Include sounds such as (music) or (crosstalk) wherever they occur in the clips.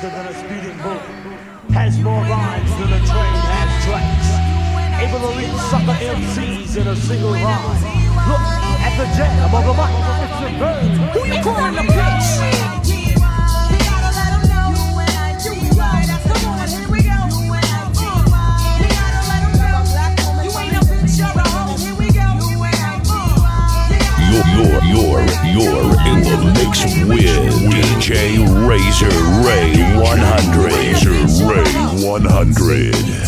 faster than a speeding bull, has more rhymes than a train has tracks, able to reach sucker MCs in a single rhyme. Look at the jam of the mic, it's a bird. Who you calling the bitch? You're, you're, you're, in the mix with DJ Razor Ray 100. Razor Ray 100 me to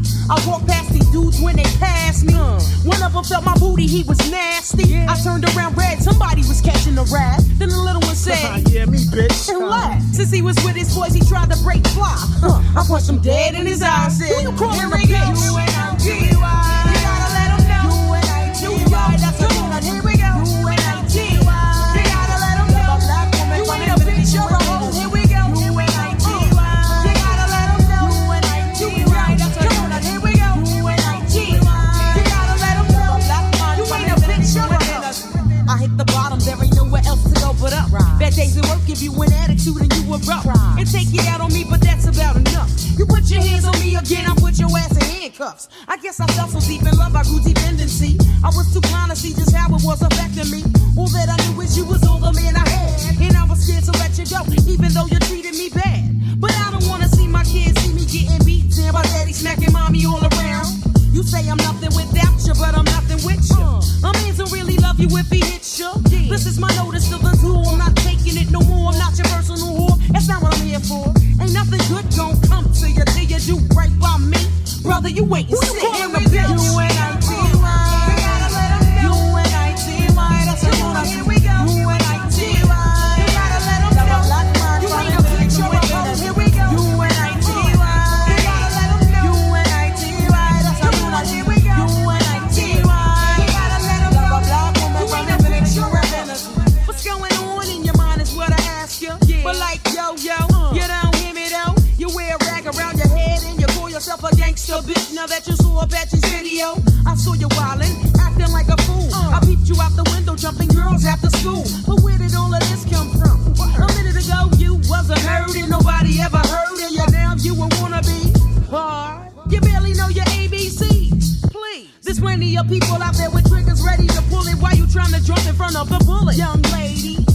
I walked past these dudes when they passed me. One of them felt my booty, he was nasty. I turned around red, somebody was catching a rat. Then the little one said, (laughs) Yeah, me, bitch. and laughed. Since he was with his boys, he tried to break fly. Huh. I punched him dead in his eyes. Who you calling a bitch? You gotta let handcuffs. I guess I fell so deep in love, I grew dependency. I was too blind to see just how it was affecting me. All that I knew is you was all the man I had. And I was scared to let you go, even though you treated me bad. But I don't wanna see my kids see me getting beat down by daddy smacking mommy all around. You say I'm nothing without you, but I'm nothing with you. Uh. A man don't really love you if he hits you. This is my notice to the tool. I'm not taking it no more. I'm not your personal whore. That's not what I'm here for. Ain't nothing good gon' you wait and see. I'm a jump of a bullet. Young lady,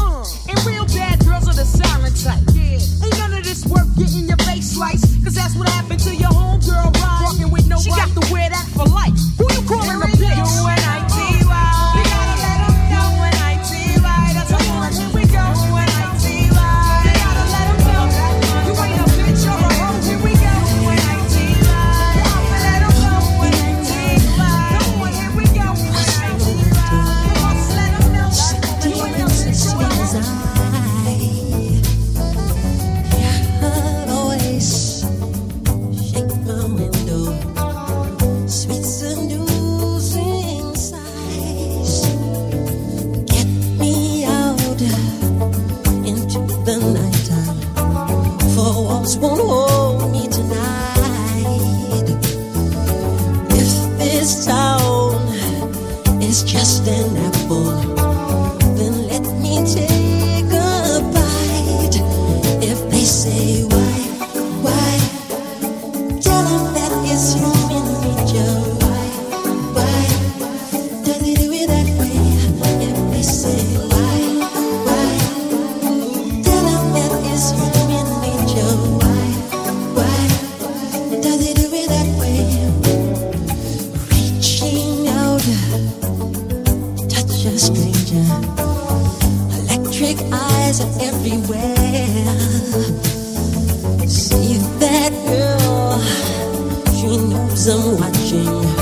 I'm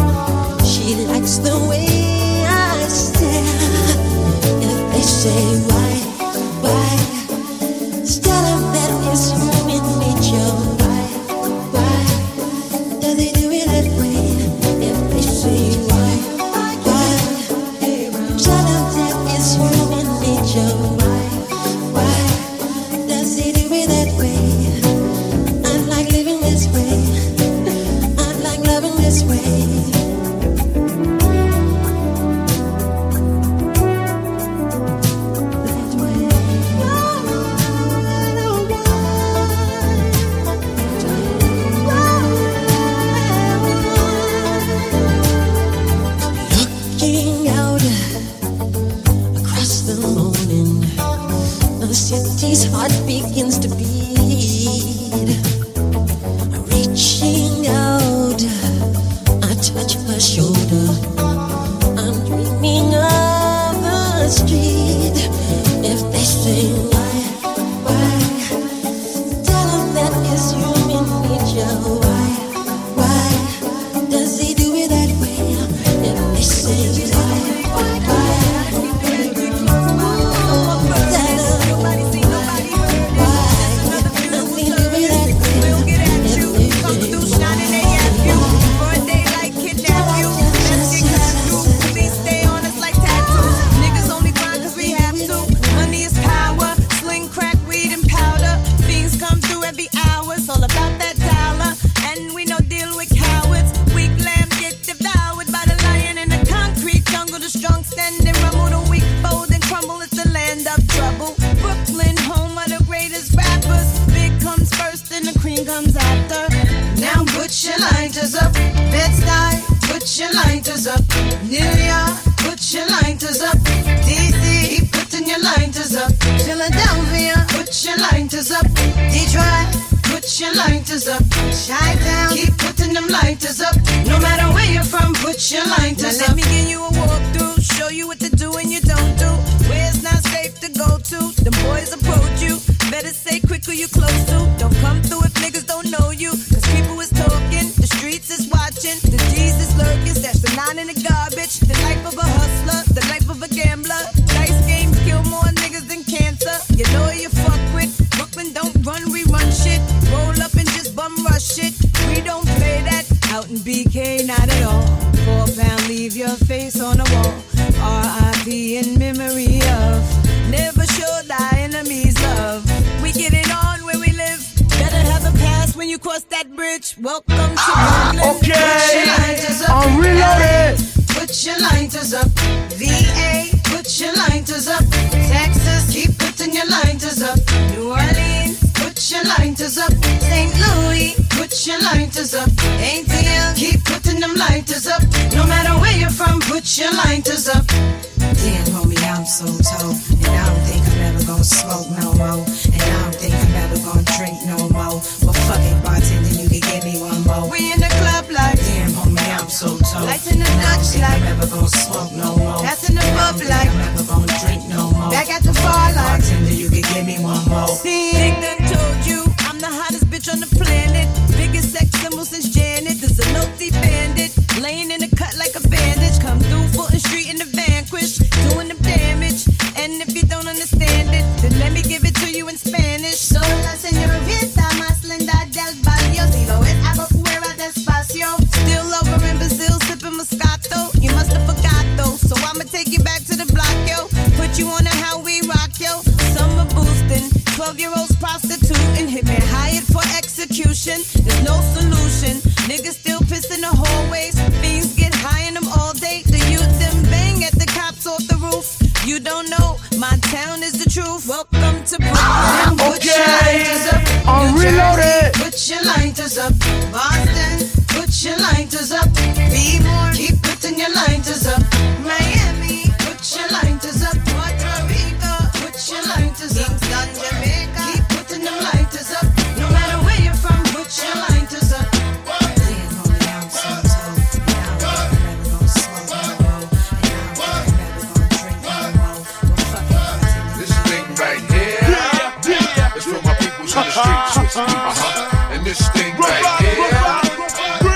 your lighters up. Ain't deal. Keep putting them lighters up. No matter where you're from, put your lighters up. Damn, homie, I'm so tall, And I don't think I'm ever gonna smoke no more. And I don't think I'm ever gonna drink no more. Well, fuck it, bartender, you can give me one more. We in the club like, damn, homie, I'm so told. Lighting the Dutch like, I'm never gonna smoke no Uh huh. And this thing right here.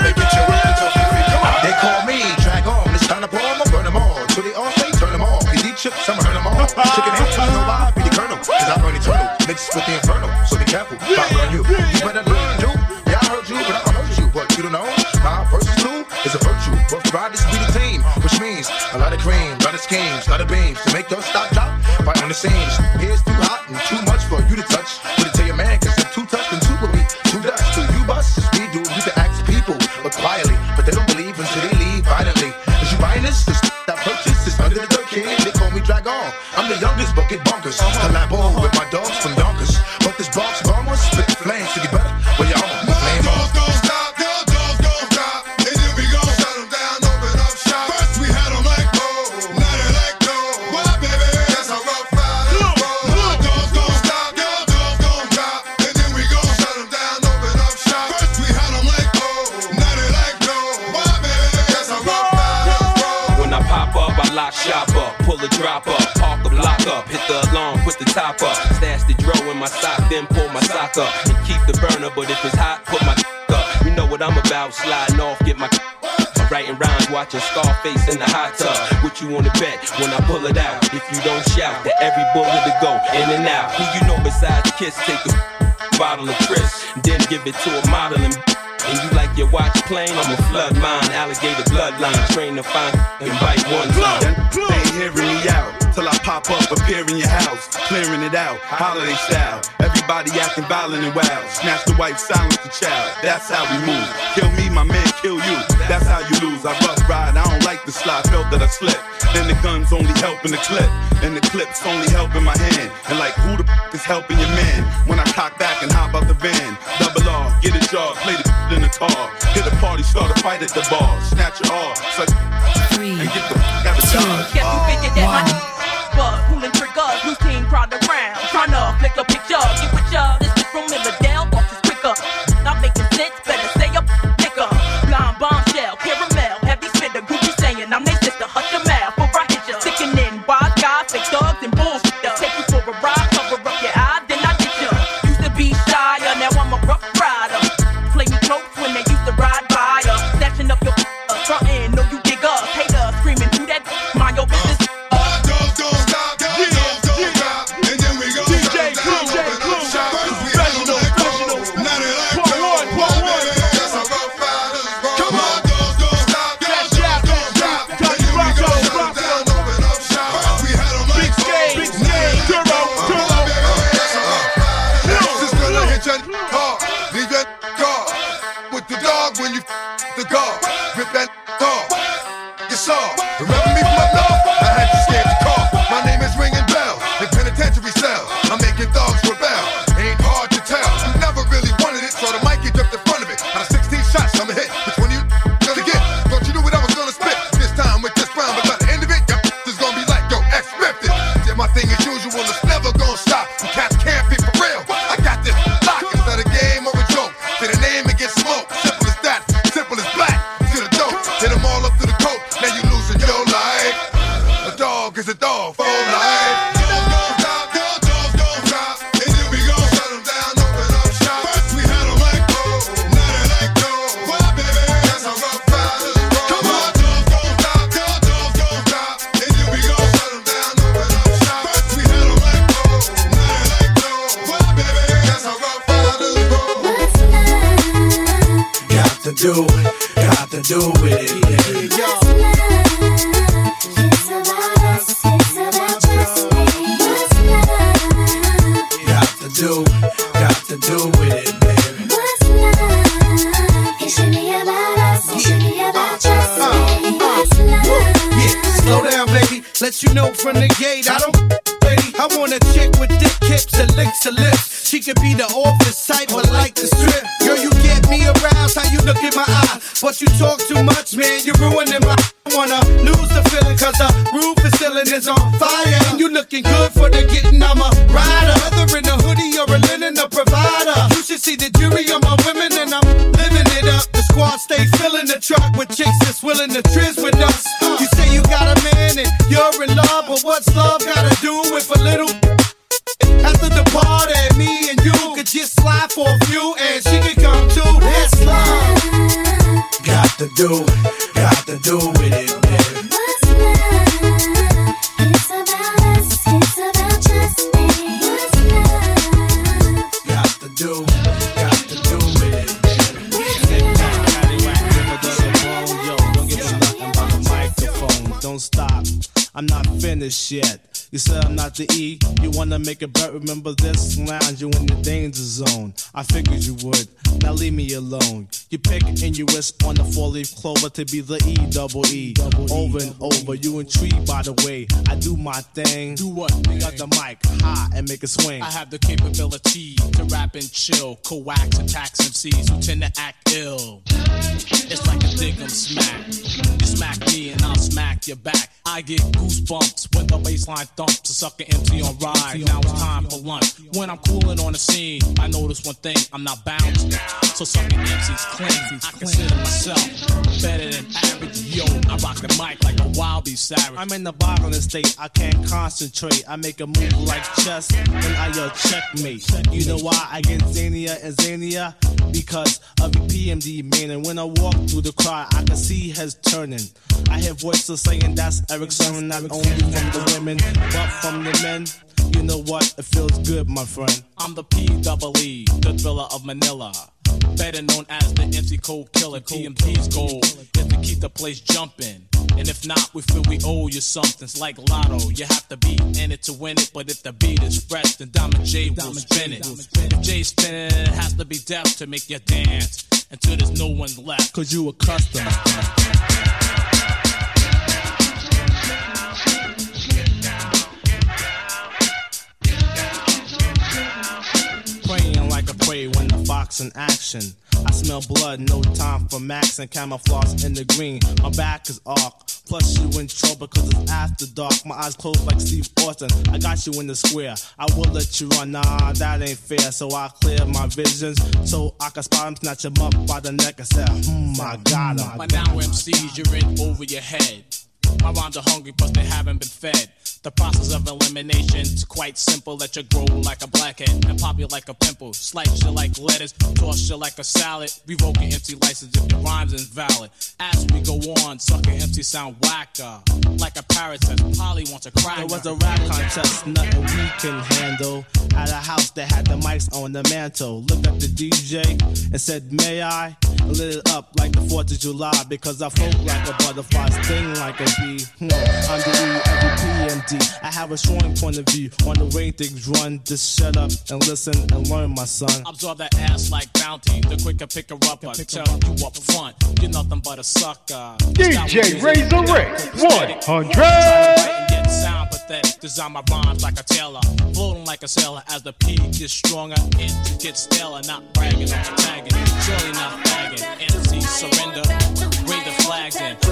They get your hands up if you They call me, track. It's time to pull them, burn all. To the off, they turn them all. Eat I'ma earn them all. Chicken and chips, no I be the colonel. Cause I burn eternal. Mixed with the infernal, so be careful. If I burn you, you better learn, dude. Yeah, I heard you, but I hurt you. But you don't know. My first two is a virtue. But riders be the team, which means a lot of cream, a lot of schemes, a lot of beams to make your stock drop. Fight on the scenes. Here's to a model and you like your watch plain? I'm a flood mine, alligator bloodline, train to find and bite one time. They ain't hearing me out till I pop up, appear in your house, clearing it out, holiday style. Everybody acting violent and wild. Snatch the wife, silence the child. That's how we move. Kill me, my man, kill you. That's how you lose. I rough ride, I like the slide, felt that I slipped. And the gun's only helping the clip, and the clip's only helping my hand. And like, who the f is helping your man? When I cock back and hop out the van, double R, get a job, play the in the car. Hit a party, start a fight at the bar. Snatch it off, suck and get the f out of dodge. Guess you figured that my bug, pulling triggers, new team crowd around, trying to flick a picture, get with ya. Stay filling the truck with chicks that's willing to trizz with us. You say you got a man and you're in love, but what's love gotta do with a little? After the party, me and you could just slide for a few, and she could come too. That's love. Got to do, got to do with it, the E. Wanna make a bet? Remember this? Lounge you in the danger zone. I figured you would. Now leave me alone. You pick and you wisp on the four leaf clover to be the E double E. Over and over. You intrigued by the way I do my thing. Do what? Pick up the mic high and make it swing. I have the capability to rap and chill, coax attacks MCs who tend to act ill. It's like a dig 'em smack. You smack me and I'll smack your back. I get Goosebumps when the baseline thumps. A sucker empty on Now it's time for lunch. When I'm cooling on the scene, I notice one thing: I'm not bound. So sucker MC's clean. I consider myself better than average. Yo, I rock the mic like a wild beast savage. I'm in the boggling state, I can't concentrate. I make a move like chess, and I yell checkmate. You know why I get zanier and zanier? Because of the PMD man, and when I walk through the crowd, I can see heads turning. I hear voices saying that's Erick Sermon, not only from the women, but from the men. You know what? It feels good, my friend. I'm the P double E, the thriller of Manila. Better known as the MC Code Killer. TMT's goal is to keep the place jumping. And if not, we feel we owe you something. It's like Lotto. You have to be in it to win it. But if the beat is fresh, then Diamond J will spin it. If spinning it, it has to be deaf to make you dance. Until there's no one left. Cause you a customer. In action. I smell blood, no time for max and camouflage in the green. My back is arc. Plus you in trouble cause it's after dark. My eyes closed like Steve Austin. I got you in the square. I will let you run. Nah, that ain't fair. So I clear my visions so I can spot him, snatch him up by the neck and say, hmm, I got him. By now, MCs, you're in over your head. My rhymes are hungry, plus they haven't been fed. The process of elimination's quite simple. Let you grow like a blackhead and pop you like a pimple. Slice you like lettuce, toss you like a salad. Revoke your empty license if your rhyme's invalid. As we go on, sucker empty sound whacker. Like a parrot says, Polly wants a cracker. There was a rap contest, nothing we can handle. At a house that had the mics on the mantle. Looked at the DJ and said, May I? Lit it up like the 4th of July because I float like a butterfly, sting like a bee. Hmm. I'm the E of the PMD. I have a strong point of view on the way things run. Just shut up and listen and learn, my son. Absorb that ass like bounty. The quicker pick her up, I tell you up front. You're nothing but a sucker. DJ Razor Ray, 100. Yet sound pathetic. Design my rhymes like a tailor. Floating like a sailor as the P gets stronger. It gets staler. Not bragging or tagging. Surely not bagging. MC surrender. Bring the flags in.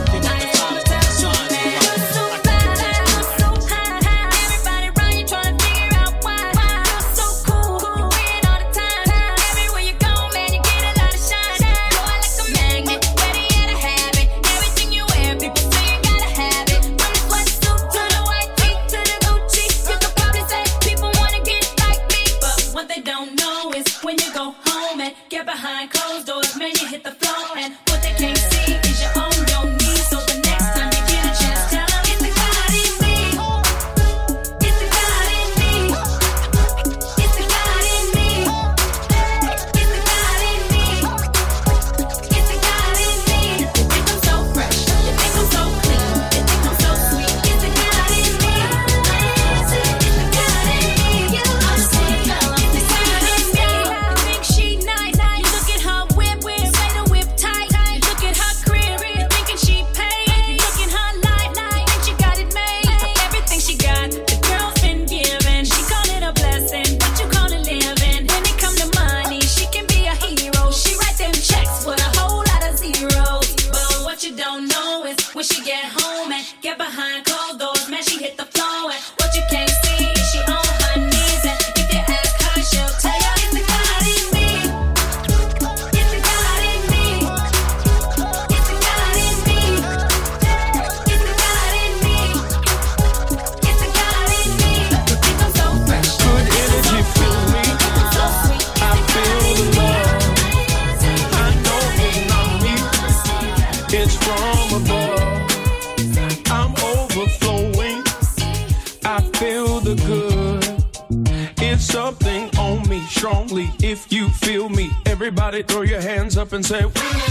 Say,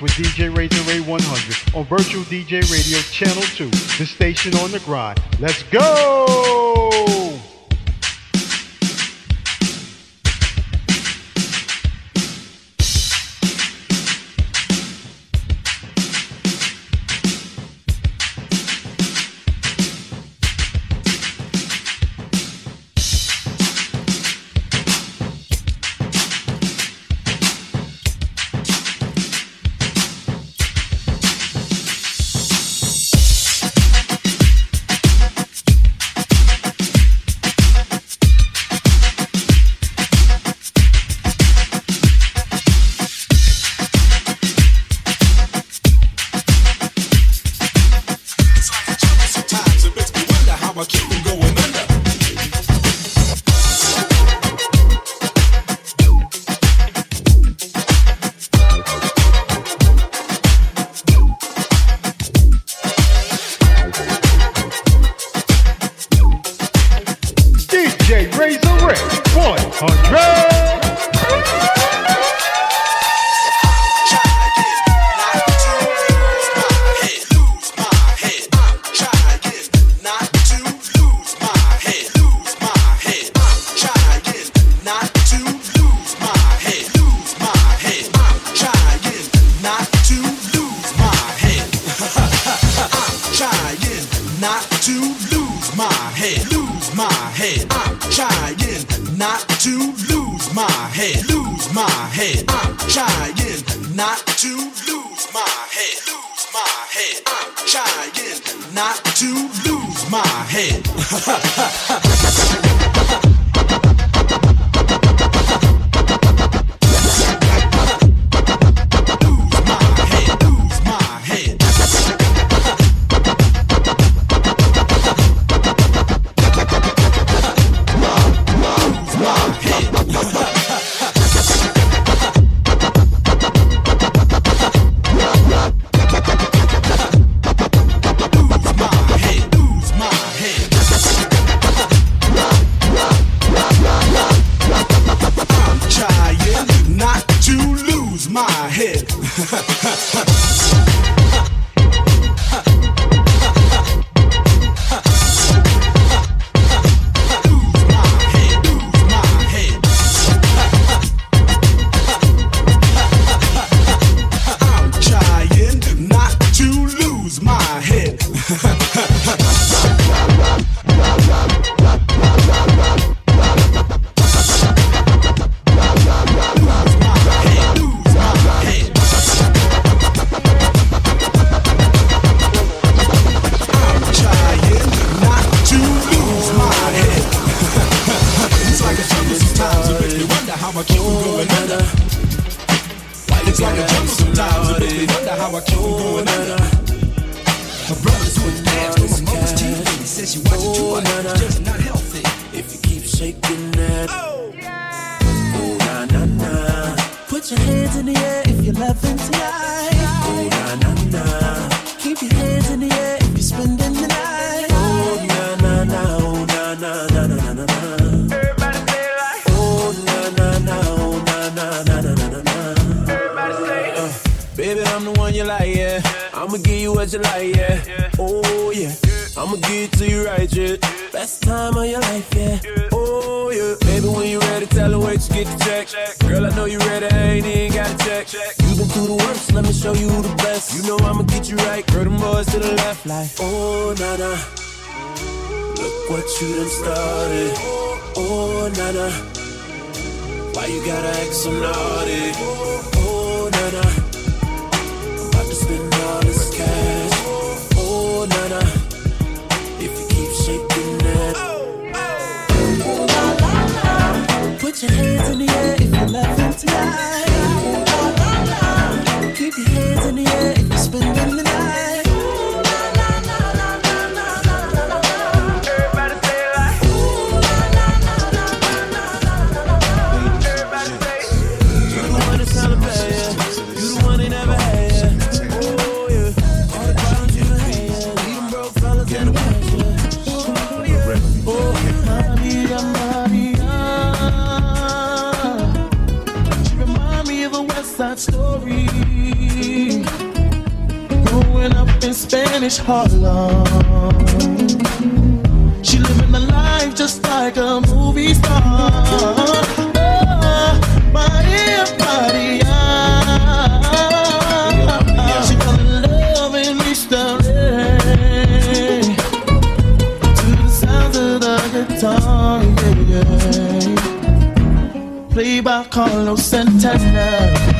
with DJ Razor Ray 100 on Virtual DJ Radio Channel 2, the station on the grind. Let's go! I'ma get to you right, yeah. Best time of your life, yeah. Oh, yeah. Baby, when you ready, tell her where you get the check. Girl, I know you ready, I ain't even got to check. You been through the worst, let me show you the best. You know I'ma get you right, girl, them boys to the left, like. Oh, na na. Look what you done started. Oh, na na. Why you gotta act so naughty? Oh, na na. About to spend all this cash. Put your hands in the air if loving tonight. Keep your hands in the air if you're spending the night. In Spanish Harlem. She living the life just like a movie star. Oh. She love in East LA. To the sounds of the guitar, yeah, yeah. Played by Carlos Santana.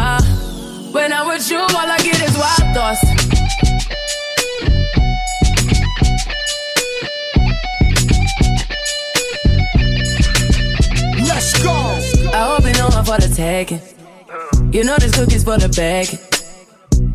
Thoughts. Let's go. I hope you know I'm for the taking. You know this cookie's for the bag.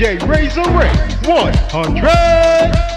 DJ Razor Ray 100.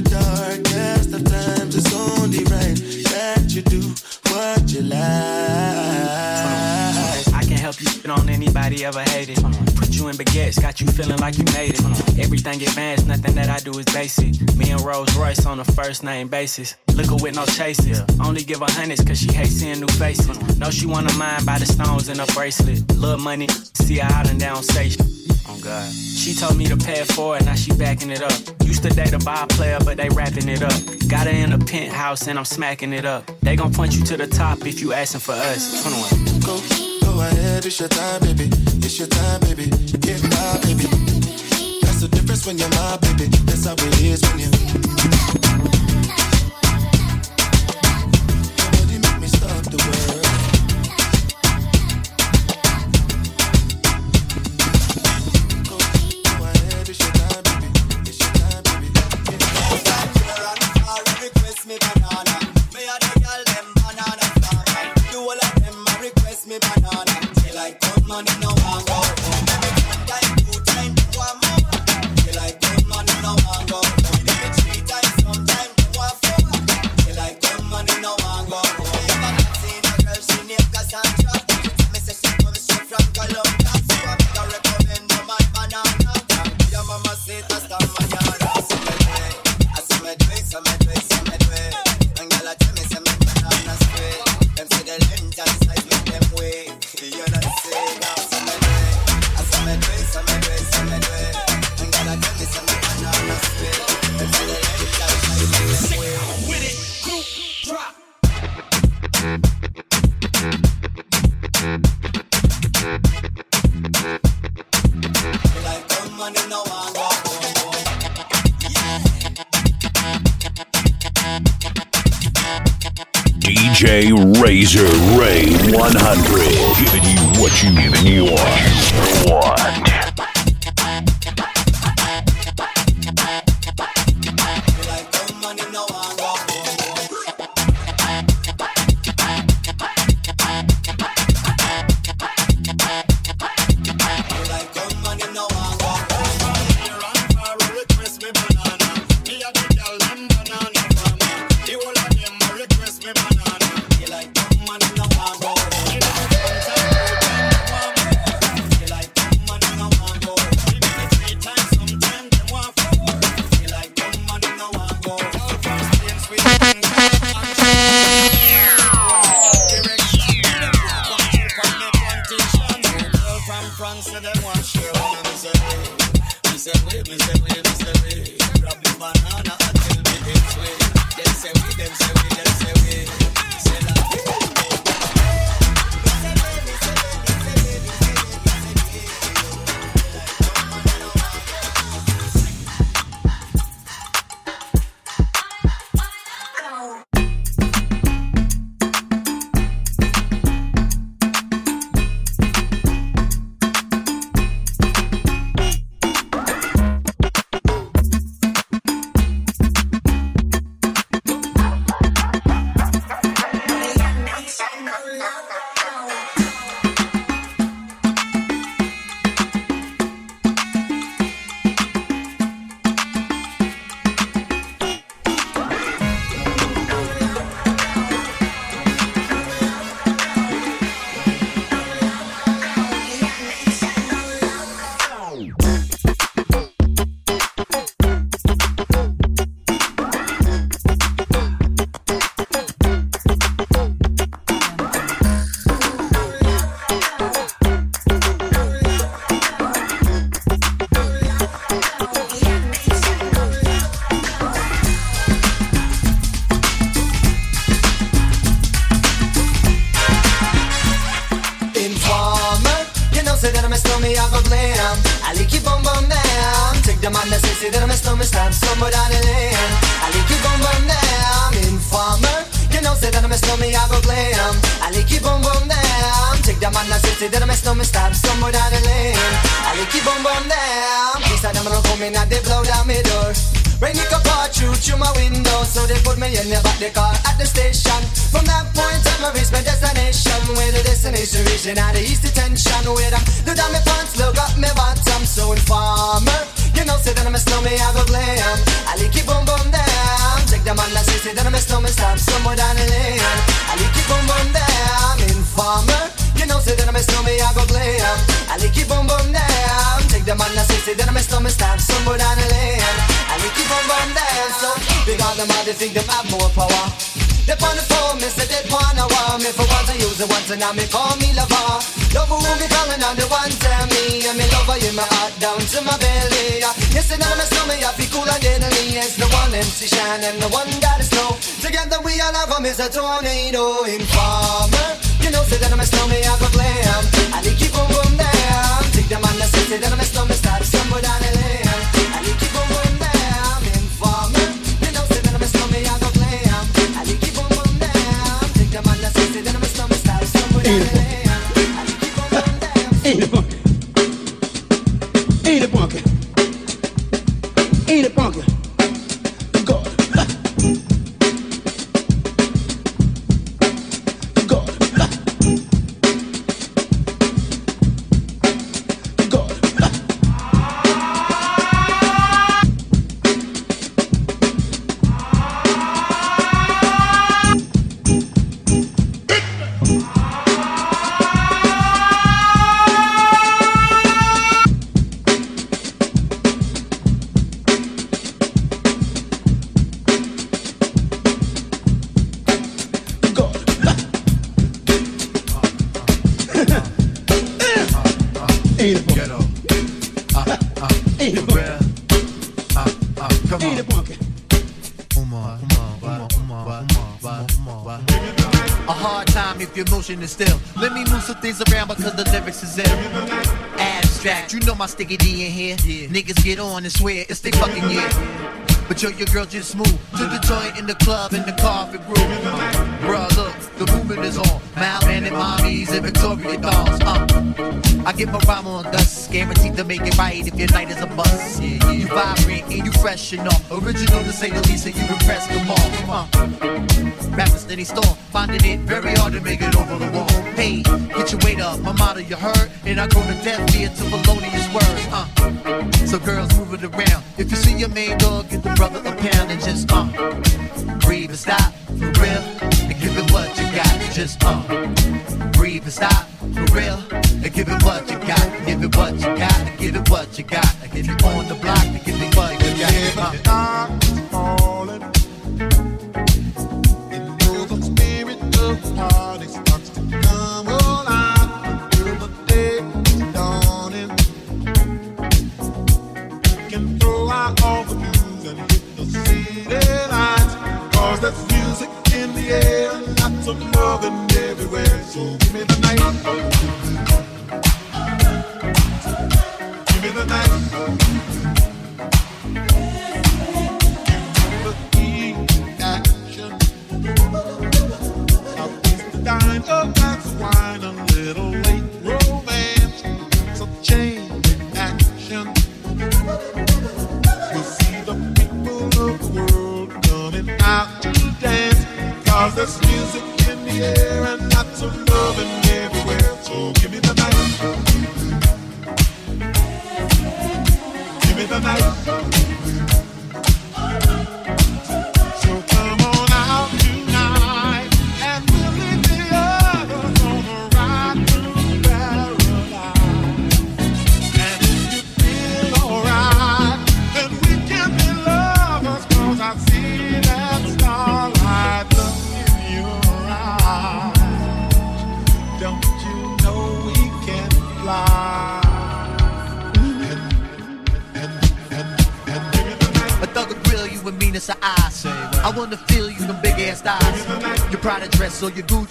darkness, only right that you do what you like. I can help you spit on anybody ever hated. Put you in baguettes, got you feeling like you made it. Everything advanced, nothing that I do is basic. Me and Rolls Royce on a first name basis. Look with no chases. Only give her hundreds cause she hates seeing new faces. Know she wanna mind by the stones in her bracelet. Love money, see her out and down station. God. She told me to pay it now she backing it up. Used to date a ball player, but they wrapping it up. Got her in a penthouse and I'm smacking it up. They gon' point you to the top if you asking for us. 21. Go, go ahead, it's your time, baby. It's your time, baby. Get my baby. That's the difference when you're my baby. That's how it is when you. 100, giving you what you, giving you want. Region at the east detention Where I do down my pants, look up my bottom So informer You know say that I'm a snowman, I go glam. I like it boom boom down Take the man that say, say that I'm a snowman Stop somewhere down the lane I like it boom boom down Informer. You know say that I'm a snowman, I go glam. I like it boom boom down Take the man that say, say that I'm a snowman Stop somewhere down the lane I like it boom boom down So because them all they think them have more power. They on the phone, me say they wanna want me for once I use it once and now me call me lover. Love who be calling on the one tell me and me lover in my heart down to my belly. Yes, and I'm a stomach, I feel cool and deadly. It's the one MC Shan and the one that is snow. Together we all have them is a tornado informer. You know, say that I'm a stomach, I go glam. I keep boom boom down. Take the man that say, say that I'm a stomach, start somewhere down the lane. Start your motion is still. Let me move some things around because the lyrics is ill. Abstract, you know my sticky D in here. Niggas get on and swear it's they fucking year. But yo, your girl just moved to the joint in the club in the coffee room. Bruh, look, the movement is on. Malman and mommies and Victoria dolls. Uh. I get my rhyme on dust, guaranteed to make it right if your night is a bust. You vibrate and you fresh and all. Original to say the least, and you impress them all. Uh. Rappers steady store, finding it very hard to make it over the wall. Hey, get your weight up, my motto you heard, and I go to death ear to felonious words. Uh. So girls move it around. If you see your main dog, get the brother a pound and just uh. Breathe and stop, for real, and give it what. Just uh. Breathe and stop, for real, and give it what you got. Give it what you got, and give it what you got. And if you on the block, and give it what you got. Uh. Of loving everywhere. So give me the night.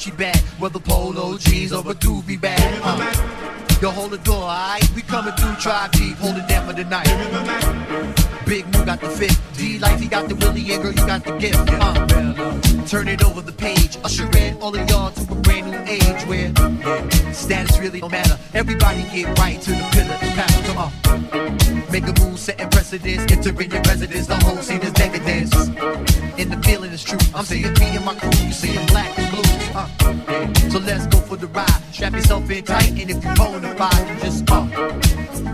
Gucci bag, and the feeling is true. I'm seeing me and my crew, you seeing black and blue. Uh. So let's go for the ride. Strap yourself in tight, and if you're bona fide, you just uh,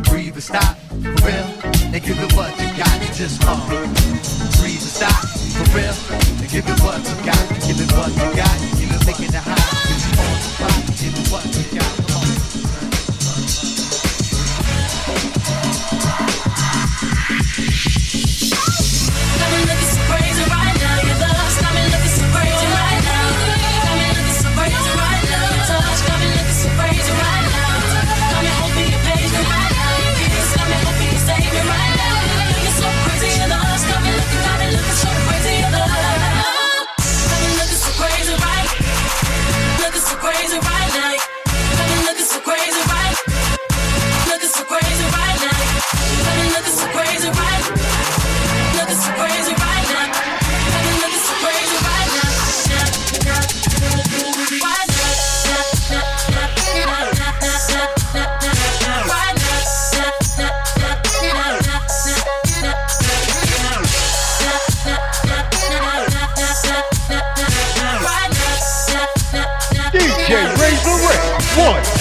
breathe and stop for real, and give it what you got. Just uh, breathe and stop for real, and give it what you got. Give it what you got. Give it making the high. Give it what you got.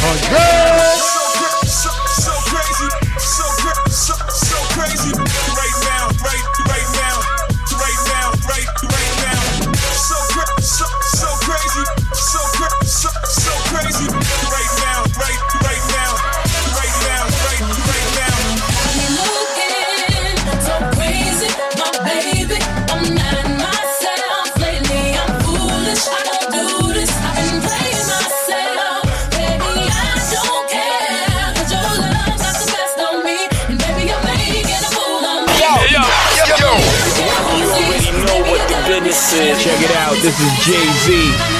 100. Check it out. This is Jay Z.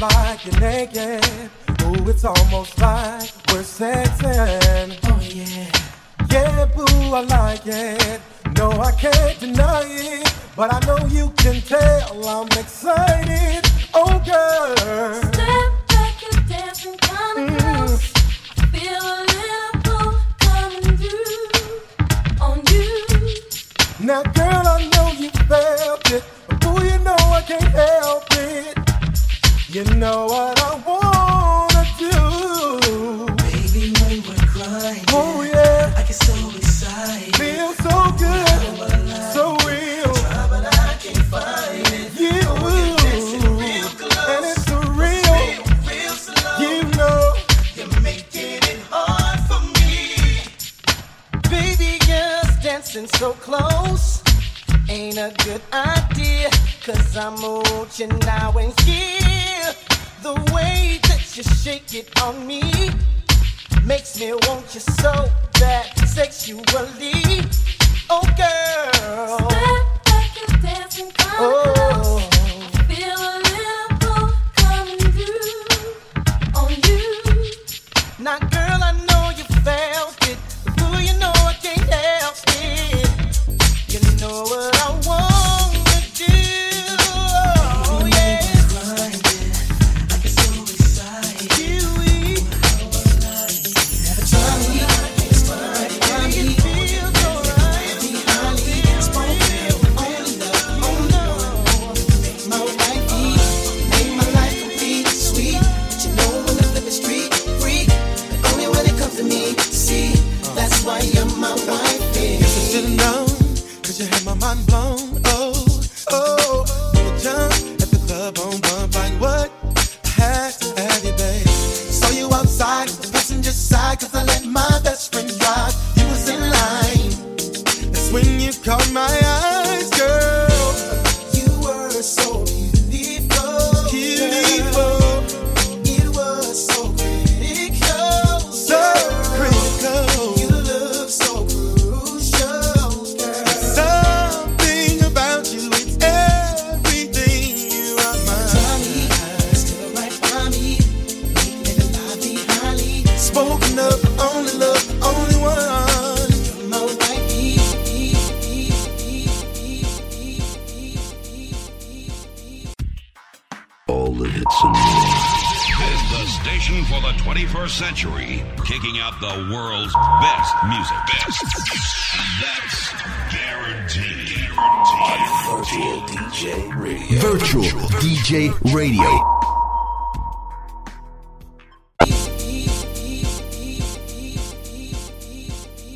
Like you're naked. Oh, it's almost like we're sexing. Oh, yeah. Yeah, boo, I like it. No, I can't deny it. But I know you can tell I'm excited. Oh, girl. Step back and dancing kinda mm. close. Feel a little pull coming through on you. Now, girl, I know you felt it. But boo, you know I can't help it. You know what I wanna do. Baby, when we're crying. Oh, yeah. I get so excited. Feel so good. So real. but I can't find it. You. And it's so real. You know. You're making it hard for me. Baby girls dancing so close ain't a good idea. Cause I'm watching now and here. The way that you shake it on me makes me want you so bad sexually. Oh, girl. Dancing kinda close. Feel a little pull coming through on you. Now, girl, I know you felt it. You know I can't help it. You know what